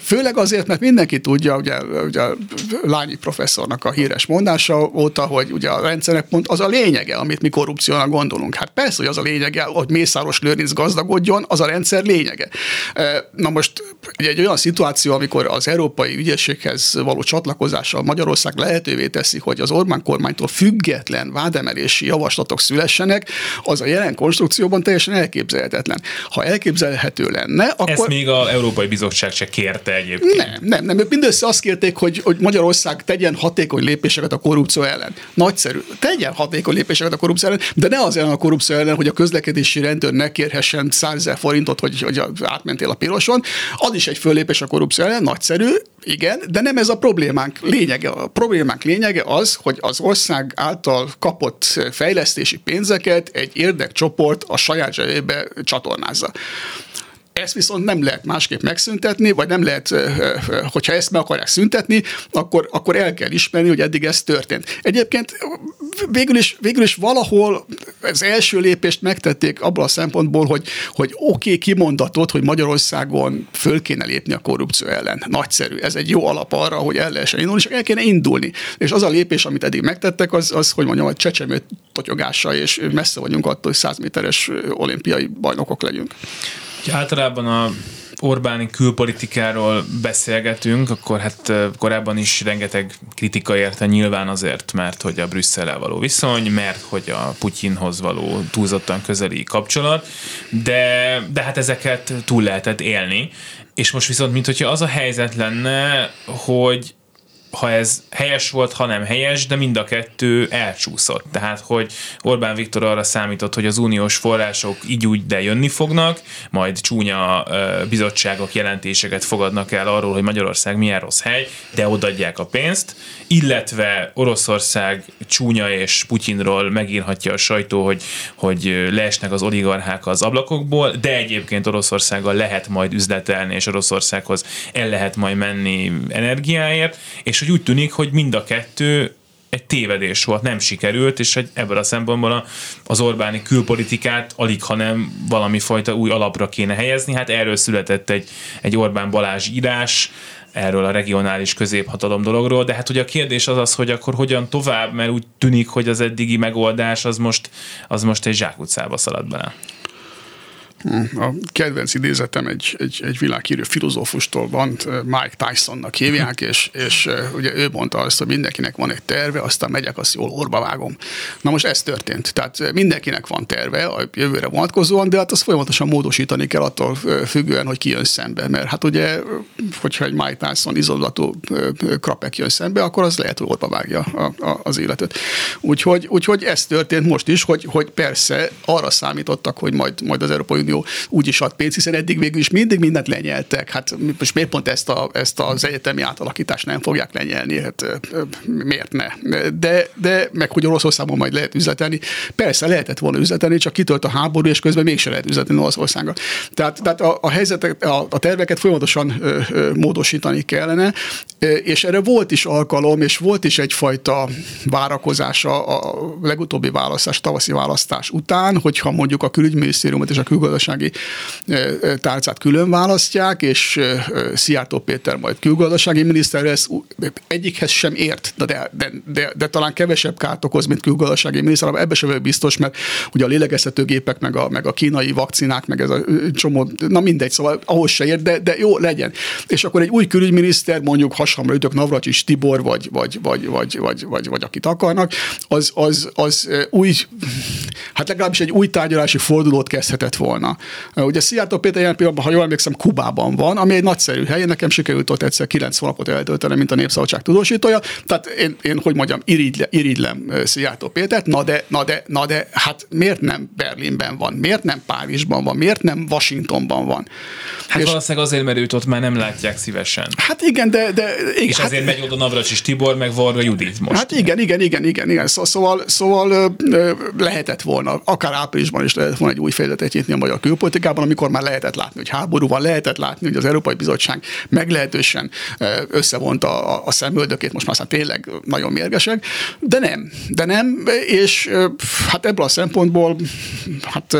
Főleg azért, mert mindenki tudja, ugye, ugye a Lányi professzornak a híres mondása óta, hogy ugye a rendszernek pont az a lényege, amit mi korrupciónak gondolunk. Hát persze, hogy az a lényege, hogy Mészáros Lőrinc gazdagodjon, az a rendszer lényege. Na most egy olyan szituáció, amikor az európai ügyességhez való csatlakozással Magyarország lehetővé teszi, hogy az Orbán kormánytól független vádemelési javaslatok szülessenek, az a jelen konstrukcióban teljesen elképzelhetetlen. Ha elképzelhető lenne, akkor... Ezt még a Európai Bizottság se kérte egyébként. Nem, nem, nem. Ők mindössze azt kérték, hogy, hogy Magyarország tegyen hatékony lépéseket a korrupció ellen. Nagyszerű. Tegyen hatékony lépéseket a korrupció ellen, de ne az ellen a korrupció ellen, hogy a közlekedési rendőr ne kérhessen 100 forintot, hogy, hogy átmentél a piroson. Az is egy föllépés a korrupció ellen, nagyszerű, igen, de nem ez a problémánk lényege. A problémánk lényege az, hogy az ország által kapott fejlesztési pénzeket egy érdekcsoport a saját zsebébe csatornázza. Ezt viszont nem lehet másképp megszüntetni, vagy nem lehet, hogyha ezt meg akarják szüntetni, akkor, akkor el kell ismerni, hogy eddig ez történt. Egyébként végül is, végül is valahol az első lépést megtették abban a szempontból, hogy, hogy oké, okay, kimondatot, hogy Magyarországon föl kéne lépni a korrupció ellen. Nagyszerű. Ez egy jó alap arra, hogy el lehessen indulni, és el kéne indulni. És az a lépés, amit eddig megtettek, az, az hogy mondjam, a csecsemő totyogása, és messze vagyunk attól, hogy 100 méteres olimpiai bajnokok legyünk. Általában a Orbáni külpolitikáról beszélgetünk, akkor hát korábban is rengeteg kritika érte nyilván azért, mert hogy a brüsszel való viszony, mert hogy a Putyinhoz való túlzottan közeli kapcsolat, de, de hát ezeket túl lehetett élni. És most viszont, mint hogyha az a helyzet lenne, hogy ha ez helyes volt, ha nem helyes, de mind a kettő elcsúszott. Tehát, hogy Orbán Viktor arra számított, hogy az uniós források így úgy, de jönni fognak, majd csúnya bizottságok jelentéseket fogadnak el arról, hogy Magyarország milyen rossz hely, de odaadják a pénzt, illetve Oroszország csúnya és Putyinról megírhatja a sajtó, hogy, hogy leesnek az oligarchák az ablakokból, de egyébként Oroszországgal lehet majd üzletelni, és Oroszországhoz el lehet majd menni energiáért, és és hogy úgy tűnik, hogy mind a kettő egy tévedés volt, nem sikerült, és hogy ebből a szempontból az Orbáni külpolitikát alig, hanem valami fajta új alapra kéne helyezni. Hát erről született egy, egy Orbán Balázs írás, erről a regionális középhatalom dologról, de hát ugye a kérdés az az, hogy akkor hogyan tovább, mert úgy tűnik, hogy az eddigi megoldás az most, az most egy zsákutcába szalad bele. A kedvenc idézetem egy, egy, egy világhírű filozófustól van, Mike Tysonnak hívják, és, és ugye ő mondta azt, hogy mindenkinek van egy terve, aztán megyek, azt jól orba vágom. Na most ez történt. Tehát mindenkinek van terve a jövőre vonatkozóan, de hát azt folyamatosan módosítani kell attól függően, hogy ki jön szembe. Mert hát ugye, hogyha egy Mike Tyson izolatú krapek jön szembe, akkor az lehet, hogy orba vágja a, a, az életet. Úgyhogy, úgyhogy ez történt most is, hogy, hogy persze arra számítottak, hogy majd, majd az Európai Unió úgy is ad pénzt, hiszen eddig végül is mindig mindent lenyeltek. Hát most miért pont ezt, a, ezt az egyetemi átalakítást nem fogják lenyelni? Hát miért ne? De, de meg hogy Oroszországban majd lehet üzletelni. Persze lehetett volna üzletelni, csak kitölt a háború, és közben mégse lehet üzletelni Oroszországgal. Tehát, tehát a, a helyzetek, a, a terveket folyamatosan ö, ö, módosítani kellene, és erre volt is alkalom, és volt is egyfajta várakozása a legutóbbi választás, tavaszi választás után, hogyha mondjuk a külügyminisztériumot és a külgazdasági gazdasági tárcát külön választják, és Szijjártó Péter majd külgazdasági miniszter lesz, egyikhez sem ért, de, de, de, de talán kevesebb kárt okoz, mint külgazdasági miniszter, ebbe sem vagyok biztos, mert ugye a lélegeztetőgépek, meg a, meg a kínai vakcinák, meg ez a csomó, na mindegy, szóval ahhoz se ért, de, de jó, legyen. És akkor egy új külügyminiszter, mondjuk hasonló ütök Navracsis Tibor, vagy, vagy, vagy, vagy, vagy, vagy, vagy akit akarnak, az, az, az új, hát legalábbis egy új tárgyalási fordulót kezdhetett volna. Ugye Szijjártó Péter jelen pillanatban, ha jól emlékszem, Kubában van, ami egy nagyszerű hely. Nekem sikerült ott egyszer kilenc hónapot eltölteni, mint a Népszabadság tudósítója. Tehát én, én hogy mondjam, irigyle, irigylem Szijjártó Pétert, na de, na de, na de, hát miért nem Berlinben van, miért nem Párizsban van, miért nem Washingtonban van? Hát És valószínűleg azért, mert őt ott már nem látják szívesen. Hát igen, de, de igen, és hát, ezért megy oda Navracsis Tibor, meg Varga Judit most. Hát igen, igen, igen, igen, igen. Szóval, szóval lehetett volna, akár áprilisban is lehetett volna egy új fejezetet nyitni a magyar külpolitikában, amikor már lehetett látni, hogy háború van, lehetett látni, hogy az Európai Bizottság meglehetősen összevonta a, a szemöldökét, most már aztán tényleg nagyon mérgesek, de nem, de nem, és hát ebből a szempontból hát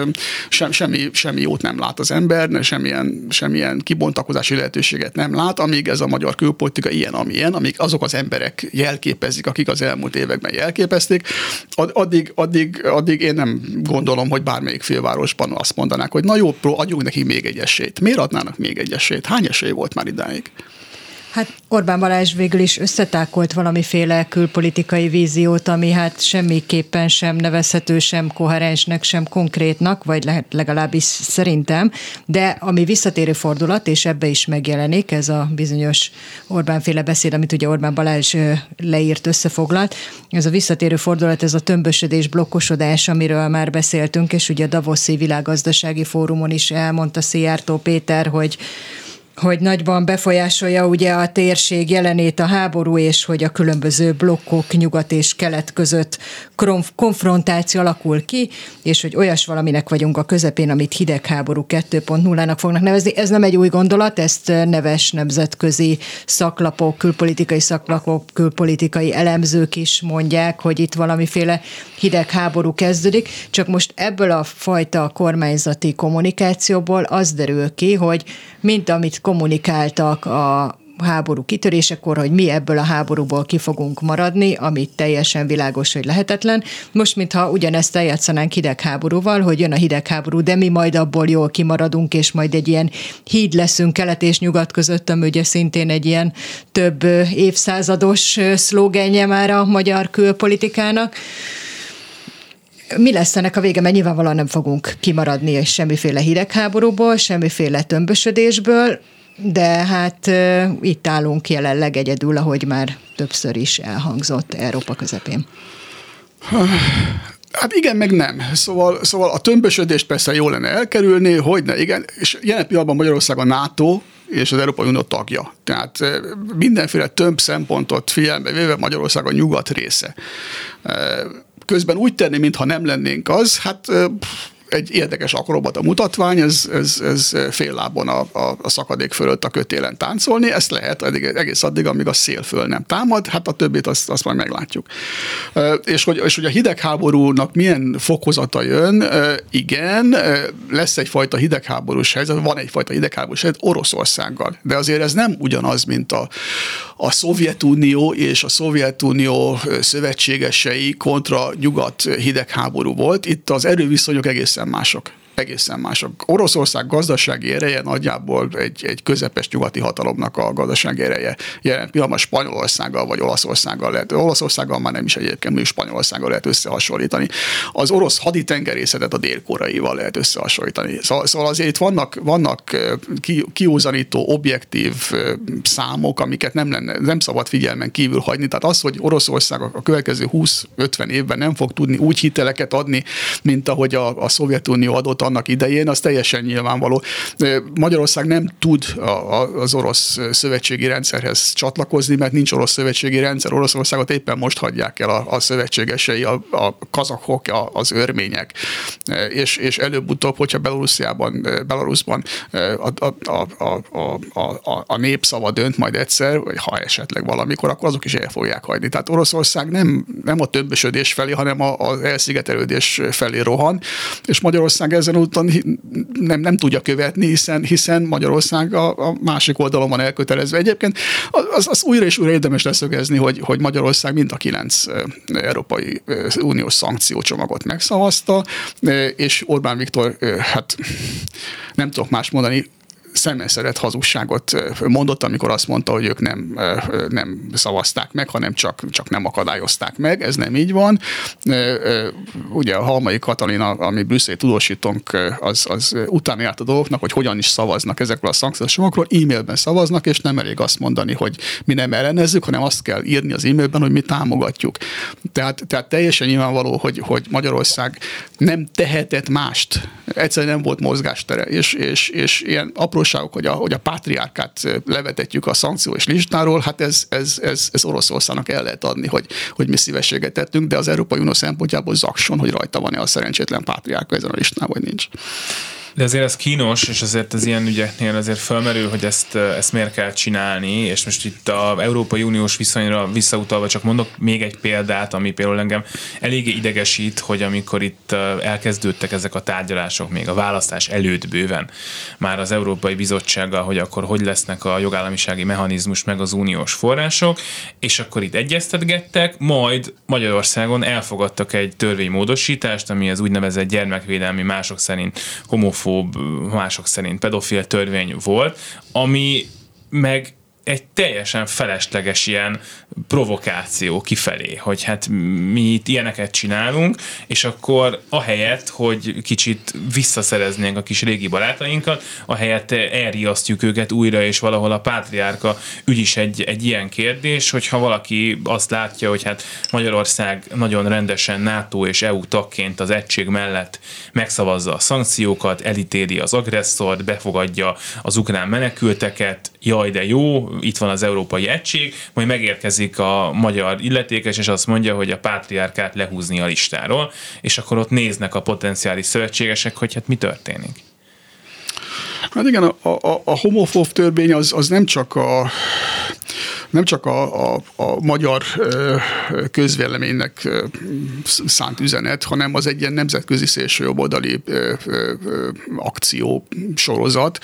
sem, semmi, semmi jót nem lát az ember, semmilyen, semmilyen kibontakozási lehetőséget nem lát, amíg ez a magyar külpolitika ilyen, amilyen, amíg azok az emberek jelképezik, akik az elmúlt években jelképezték, addig, addig, addig én nem gondolom, hogy bármelyik fővárosban azt mondanák, hogy na jó, adjunk neki még egy esélyt. Miért adnának még egy esélyt? Hány esély volt már idáig? Hát Orbán Balázs végül is összetákolt valamiféle külpolitikai víziót, ami hát semmiképpen sem nevezhető, sem koherensnek, sem konkrétnak, vagy lehet legalábbis szerintem, de ami visszatérő fordulat, és ebbe is megjelenik ez a bizonyos Orbán-féle beszéd, amit ugye Orbán Balázs leírt, összefoglalt, ez a visszatérő fordulat, ez a tömbösödés, blokkosodás, amiről már beszéltünk, és ugye a Davoszi Világgazdasági Fórumon is elmondta Szijjártó Péter, hogy hogy nagyban befolyásolja ugye a térség jelenét a háború, és hogy a különböző blokkok nyugat és kelet között konfrontáció alakul ki, és hogy olyas valaminek vagyunk a közepén, amit hidegháború 2.0-nak fognak nevezni. Ez nem egy új gondolat, ezt neves nemzetközi szaklapok, külpolitikai szaklapok, külpolitikai elemzők is mondják, hogy itt valamiféle hidegháború kezdődik, csak most ebből a fajta kormányzati kommunikációból az derül ki, hogy mint amit kommunikáltak a háború kitörésekor, hogy mi ebből a háborúból ki fogunk maradni, ami teljesen világos, hogy lehetetlen. Most, mintha ugyanezt eljátszanánk hidegháborúval, hogy jön a hidegháború, de mi majd abból jól kimaradunk, és majd egy ilyen híd leszünk kelet és nyugat között, ami ugye szintén egy ilyen több évszázados szlógenje már a magyar külpolitikának. Mi lesz ennek a vége, mert nyilvánvalóan nem fogunk kimaradni és semmiféle hidegháborúból, semmiféle tömbösödésből, de hát itt állunk jelenleg egyedül, ahogy már többször is elhangzott Európa közepén. Hát igen, meg nem. Szóval, szóval a tömbösödést persze jó lenne elkerülni, hogy ne, igen, és jelen pillanatban Magyarország a NATO és az Európai Unió tagja. Tehát mindenféle több szempontot figyelembe véve Magyarország a nyugat része közben úgy tenni, mintha nem lennénk az, hát egy érdekes akrobata mutatvány, ez, ez, ez fél lábon a, a, a szakadék fölött a kötélen táncolni, ezt lehet eddig, egész addig, amíg a szél föl nem támad, hát a többit azt, azt majd meglátjuk. És hogy, és hogy a hidegháborúnak milyen fokozata jön, igen, lesz egyfajta hidegháborús helyzet, van egyfajta hidegháborús helyzet Oroszországgal, de azért ez nem ugyanaz, mint a, a Szovjetunió és a Szovjetunió szövetségesei kontra nyugat hidegháború volt. Itt az erőviszonyok egészen mások egészen mások. Oroszország gazdasági ereje nagyjából egy, egy közepes nyugati hatalomnak a gazdasági ereje. Jelen pillanatban Spanyolországgal vagy Olaszországgal lehet, Olaszországgal már nem is egyébként, mondjuk Spanyolországgal lehet összehasonlítani. Az orosz haditengerészetet a délkoraival lehet összehasonlítani. Szóval, szóval azért itt vannak, vannak ki, kiúzanító, objektív számok, amiket nem, lenne, nem szabad figyelmen kívül hagyni. Tehát az, hogy Oroszország a következő 20-50 évben nem fog tudni úgy hiteleket adni, mint ahogy a, a Szovjetunió adott annak idején, az teljesen nyilvánvaló. Magyarország nem tud az orosz szövetségi rendszerhez csatlakozni, mert nincs orosz szövetségi rendszer. Oroszországot éppen most hagyják el a, a szövetségesei, a, a kazakok, a, az örmények. És, és előbb-utóbb, hogyha Belarusziában, Belarusban a, a, a, a, a, a népszava dönt majd egyszer, vagy ha esetleg valamikor, akkor azok is el fogják hagyni. Tehát Oroszország nem, nem a többösödés felé, hanem az elszigetelődés felé rohan, és Magyarország ezen úton nem, nem tudja követni, hiszen, hiszen Magyarország a, a másik oldalon van elkötelezve. Egyébként az, az újra és újra érdemes leszögezni, hogy, hogy Magyarország mind a kilenc Európai Uniós szankciócsomagot megszavazta, és Orbán Viktor, hát nem tudok más mondani, szemeszeret hazugságot mondott, amikor azt mondta, hogy ők nem, nem szavazták meg, hanem csak, csak nem akadályozták meg. Ez nem így van. Ugye a Halmai Katalina, ami Brüsszel tudósítunk, az, az utána járt a dolgoknak, hogy hogyan is szavaznak ezekről a szankciósokról. E-mailben szavaznak, és nem elég azt mondani, hogy mi nem ellenezzük, hanem azt kell írni az e-mailben, hogy mi támogatjuk. Tehát, tehát teljesen nyilvánvaló, hogy, hogy Magyarország nem tehetett mást. Egyszerűen nem volt mozgástere, és, és, és ilyen apró hatóságok, hogy a, hogy a pátriárkát levetetjük a szankciós listáról, hát ez, ez, ez, ez Oroszországnak el lehet adni, hogy, hogy mi szívességet tettünk, de az Európai Unió szempontjából zakson, hogy rajta van-e a szerencsétlen pátriárka ezen a listán, vagy nincs. De azért ez kínos, és azért az ilyen ügyeknél azért felmerül, hogy ezt, ezt miért kell csinálni, és most itt a Európai Uniós viszonyra visszautalva csak mondok még egy példát, ami például engem eléggé idegesít, hogy amikor itt elkezdődtek ezek a tárgyalások még a választás előtt bőven, már az Európai Bizottsággal, hogy akkor hogy lesznek a jogállamisági mechanizmus meg az uniós források, és akkor itt egyeztetgettek, majd Magyarországon elfogadtak egy törvénymódosítást, ami az úgynevezett gyermekvédelmi mások szerint homofób homofób, mások szerint pedofil törvény volt, ami meg egy teljesen felesleges ilyen provokáció kifelé, hogy hát mi itt ilyeneket csinálunk, és akkor ahelyett, hogy kicsit visszaszereznénk a kis régi barátainkat, ahelyett elriasztjuk őket újra, és valahol a pátriárka ügy is egy, egy ilyen kérdés, hogyha valaki azt látja, hogy hát Magyarország nagyon rendesen NATO és EU tagként az egység mellett megszavazza a szankciókat, elítéli az agresszort, befogadja az ukrán menekülteket, jaj de jó, itt van az Európai Egység, majd megérkezik a magyar illetékes, és azt mondja, hogy a pátriárkát lehúzni a listáról, és akkor ott néznek a potenciális szövetségesek, hogy hát mi történik. Hát igen, a, a, a homofób törvény az, az nem csak a nem csak a, a, a magyar közvéleménynek szánt üzenet, hanem az egy ilyen nemzetközi szélsőjobboldali akció sorozat.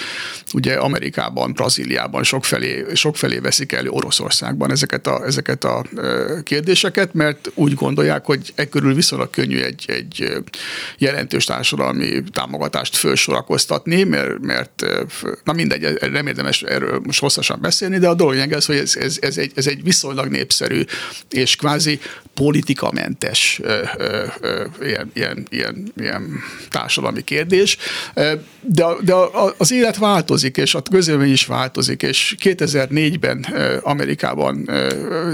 Ugye Amerikában, Brazíliában sokfelé, sokfelé veszik elő Oroszországban ezeket a, ezeket a kérdéseket, mert úgy gondolják, hogy e körül viszonylag könnyű egy, egy jelentős társadalmi támogatást felsorakoztatni, mert, mert na mindegy, nem érdemes erről most hosszasan beszélni, de a dolog ez, hogy ez, ez, ez, egy, ez egy viszonylag népszerű és kvázi politikamentes ilyen, ilyen, ilyen, ilyen társadalmi kérdés. De, de az élet változik, és a közélmény is változik, és 2004-ben Amerikában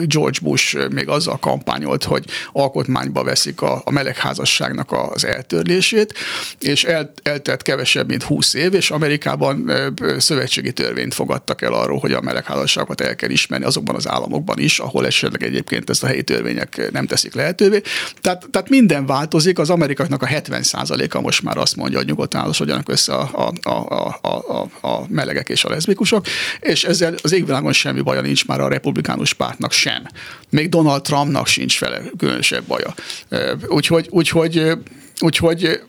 George Bush még azzal kampányolt, hogy alkotmányba veszik a, a melegházasságnak az eltörlését, és el, eltelt kevesebb, mint 20 év, és Amerikában szövetségi törvényt fogadtak el arról, hogy a melegházasságokat el kell ismerni azokban az államokban is, ahol esetleg egyébként ezt a helyi törvények nem teszik lehetővé. Tehát, tehát minden változik, az amerikaiaknak a 70%-a most már azt mondja, hogy nyugodtan házasodjanak össze a, a, a, a, a, a melegek és a leszbikusok, és ezzel az égvilágon semmi baja nincs már a republikánus pártnak sem. Még Donald Trumpnak sincs vele különösebb baja. Úgyhogy, úgyhogy Úgyhogy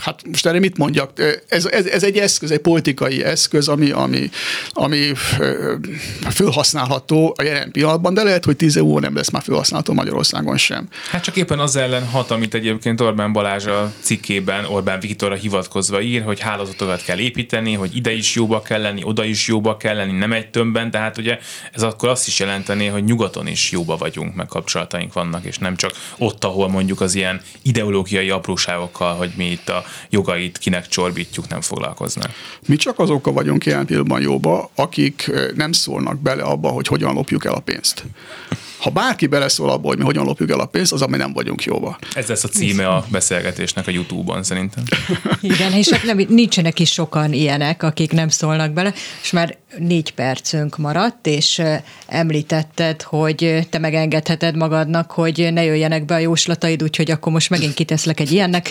hát most erre mit mondjak? Ez, ez, ez egy eszköz, egy politikai eszköz, ami, ami, ami felhasználható a jelen pillanatban, de lehet, hogy tíz év nem lesz már felhasználható Magyarországon sem. Hát csak éppen az ellen hat, amit egyébként Orbán Balázs a cikkében Orbán Viktorra hivatkozva ír, hogy hálózatokat kell építeni, hogy ide is jóba kell lenni, oda is jóba kell lenni, nem egy tömbben, tehát ugye ez akkor azt is jelenteni, hogy nyugaton is jóba vagyunk, meg kapcsolataink vannak, és nem csak ott, ahol mondjuk az ilyen ideológiai apróság apróságokkal, hogy mi itt a jogait kinek csorbítjuk, nem foglalkoznak. Mi csak azokkal vagyunk ilyen pillanatban jóba, akik nem szólnak bele abba, hogy hogyan lopjuk el a pénzt. Ha bárki beleszól abba, hogy mi hogyan lopjuk el a pénzt, az, ami nem vagyunk jóba. Ez lesz a címe a beszélgetésnek a YouTube-on szerintem. (laughs) Igen, és hát nem, nincsenek is sokan ilyenek, akik nem szólnak bele, és már négy percünk maradt, és említetted, hogy te megengedheted magadnak, hogy ne jöjjenek be a jóslataid, úgyhogy akkor most megint kiteszlek egy ilyennek.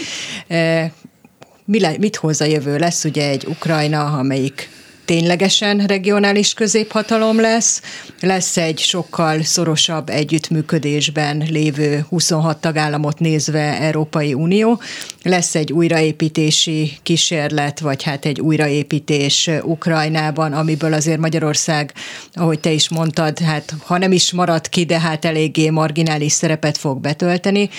Mi le, mit hoz a jövő? Lesz ugye egy Ukrajna, amelyik ténylegesen regionális középhatalom lesz, lesz egy sokkal szorosabb együttműködésben lévő 26 tagállamot nézve Európai Unió, lesz egy újraépítési kísérlet, vagy hát egy újraépítés Ukrajnában, amiből azért Magyarország, ahogy te is mondtad, hát ha nem is marad ki, de hát eléggé marginális szerepet fog betölteni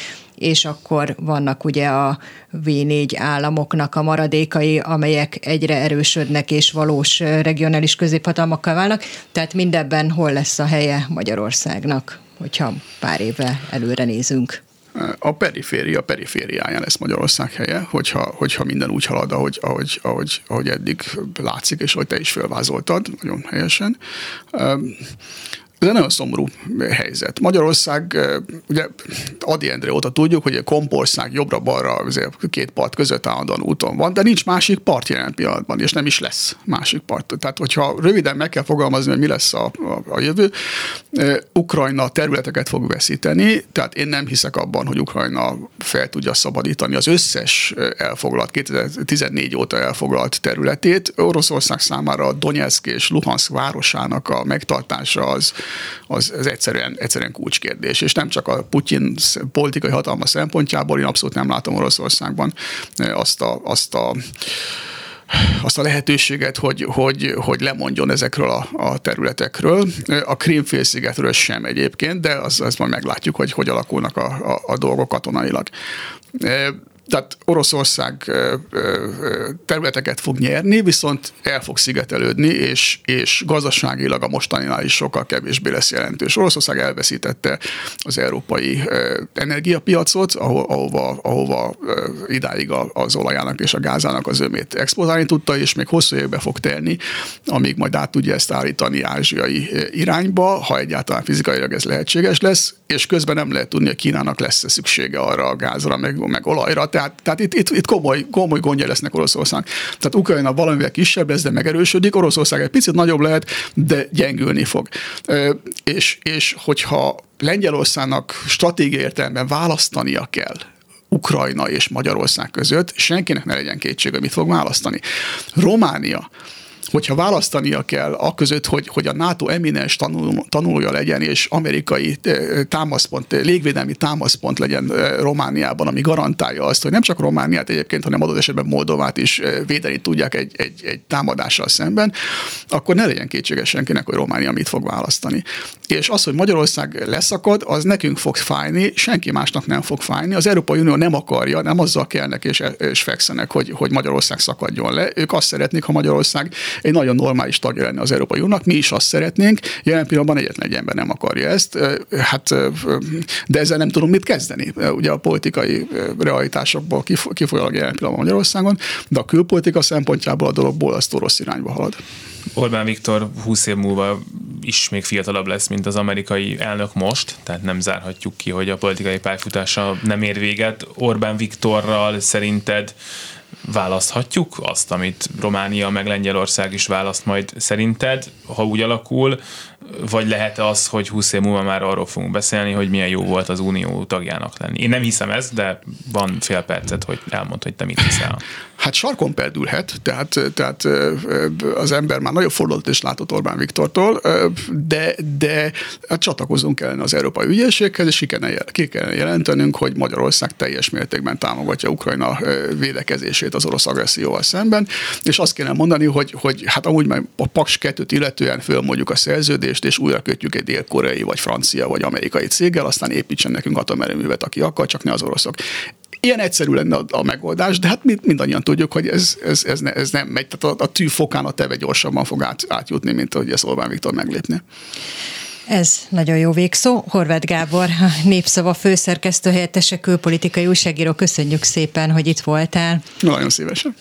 és akkor vannak ugye a V4 államoknak a maradékai, amelyek egyre erősödnek és valós regionális középhatalmakkal válnak. Tehát mindebben hol lesz a helye Magyarországnak, hogyha pár évre előre nézünk? a periféria perifériáján lesz Magyarország helye, hogyha, hogyha minden úgy halad, ahogy, ahogy, ahogy, ahogy eddig látszik, és ahogy te is felvázoltad, nagyon helyesen Ez egy nagyon szomorú helyzet. Magyarország, ugye Adi Endre óta tudjuk, hogy a Kompország jobbra-balra két part között állandóan úton van, de nincs másik part jelen pillanatban, és nem is lesz másik part. Tehát, hogyha röviden meg kell fogalmazni, hogy mi lesz a, a, a jövő, Ukrajna területeket fog veszíteni, tehát én nem hiszek abban, hogy Ukrajna fel tudja szabadítani az összes elfoglalt, 2014 óta elfoglalt területét. Oroszország számára Donetsk és Luhansk városának a megtartása az, az, az egyszerűen, egyszerűen kulcskérdés. És nem csak a Putyin politikai hatalma szempontjából, én abszolút nem látom Oroszországban azt a, azt a azt a lehetőséget, hogy, hogy, hogy lemondjon ezekről a, a területekről. A Krímfélszigetről sem egyébként, de azt az majd meglátjuk, hogy hogy alakulnak a, a, a dolgok katonailag tehát Oroszország területeket fog nyerni, viszont el fog szigetelődni, és, és gazdaságilag a mostaninál is sokkal kevésbé lesz jelentős. Oroszország elveszítette az európai energiapiacot, ahova, ahova idáig az olajának és a gázának az ömét exportálni tudta, és még hosszú évbe fog telni, amíg majd át tudja ezt állítani ázsiai irányba, ha egyáltalán fizikailag ez lehetséges lesz, és közben nem lehet tudni, hogy Kínának lesz-e szüksége arra a gázra, meg, meg olajra. Tehát, tehát itt, itt, itt komoly, komoly gondja lesznek Oroszország. Tehát Ukrajna valamivel kisebb lesz, de megerősödik, Oroszország egy picit nagyobb lehet, de gyengülni fog. És, és hogyha Lengyelországnak stratégiai értelemben választania kell, Ukrajna és Magyarország között, senkinek ne legyen kétség, hogy mit fog választani. Románia hogyha választania kell a között, hogy, hogy a NATO eminens tanul, tanulja legyen, és amerikai eh, támaszpont, eh, légvédelmi támaszpont legyen eh, Romániában, ami garantálja azt, hogy nem csak Romániát egyébként, hanem adott esetben Moldovát is védeni tudják egy, egy, egy támadással szemben, akkor ne legyen kétséges senkinek, hogy Románia mit fog választani. És az, hogy Magyarország leszakad, az nekünk fog fájni, senki másnak nem fog fájni. Az Európai Unió nem akarja, nem azzal kelnek és, és fekszenek, hogy, hogy Magyarország szakadjon le. Ők azt szeretnék, ha Magyarország egy nagyon normális tagja lenne az Európai Uniónak, mi is azt szeretnénk, jelen pillanatban egyetlen egy ember nem akarja ezt, hát, de ezzel nem tudunk mit kezdeni. Ugye a politikai realitásokból kifolyólag jelen pillanatban Magyarországon, de a külpolitika szempontjából a dologból az rossz irányba halad. Orbán Viktor 20 év múlva is még fiatalabb lesz, mint az amerikai elnök most, tehát nem zárhatjuk ki, hogy a politikai pályafutása nem ér véget. Orbán Viktorral szerinted választhatjuk azt, amit Románia meg Lengyelország is választ majd szerinted, ha úgy alakul, vagy lehet az, hogy 20 év múlva már arról fogunk beszélni, hogy milyen jó volt az unió tagjának lenni. Én nem hiszem ezt, de van fél percet, hogy elmond, hogy te mit hiszel. Hát sarkon perdülhet, tehát, tehát az ember már nagyon fordulat is látott Orbán Viktortól, de, de hát csatlakozunk kellene az Európai Ügyészséghez, és ki kellene, ki jelentenünk, hogy Magyarország teljes mértékben támogatja Ukrajna védekezését az orosz agresszióval szemben, és azt kéne mondani, hogy, hogy hát amúgy már a Paks 2-t illetően fölmondjuk a szerződést, és újra kötjük egy dél-koreai, vagy francia, vagy amerikai céggel, aztán építsen nekünk atomerőművet, aki akar, csak ne az oroszok. Ilyen egyszerű lenne a, a megoldás, de hát mind, mindannyian tudjuk, hogy ez, ez, ez, ne, ez nem megy. Tehát a, a tű fokán a teve gyorsabban fog át, átjutni, mint ahogy ezt Orbán Viktor meglépni. Ez nagyon jó végszó. Horváth Gábor, a Népszava főszerkesztő helyettese külpolitikai újságíró, köszönjük szépen, hogy itt voltál. Nagyon szívesen.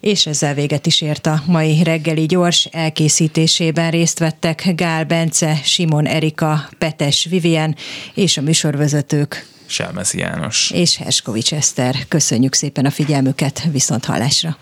És ezzel véget is ért a mai reggeli gyors elkészítésében részt vettek Gál Bence, Simon Erika, Petes Vivien és a műsorvezetők Selmeszi János. És Herskovics Eszter. Köszönjük szépen a figyelmüket, viszont hallásra.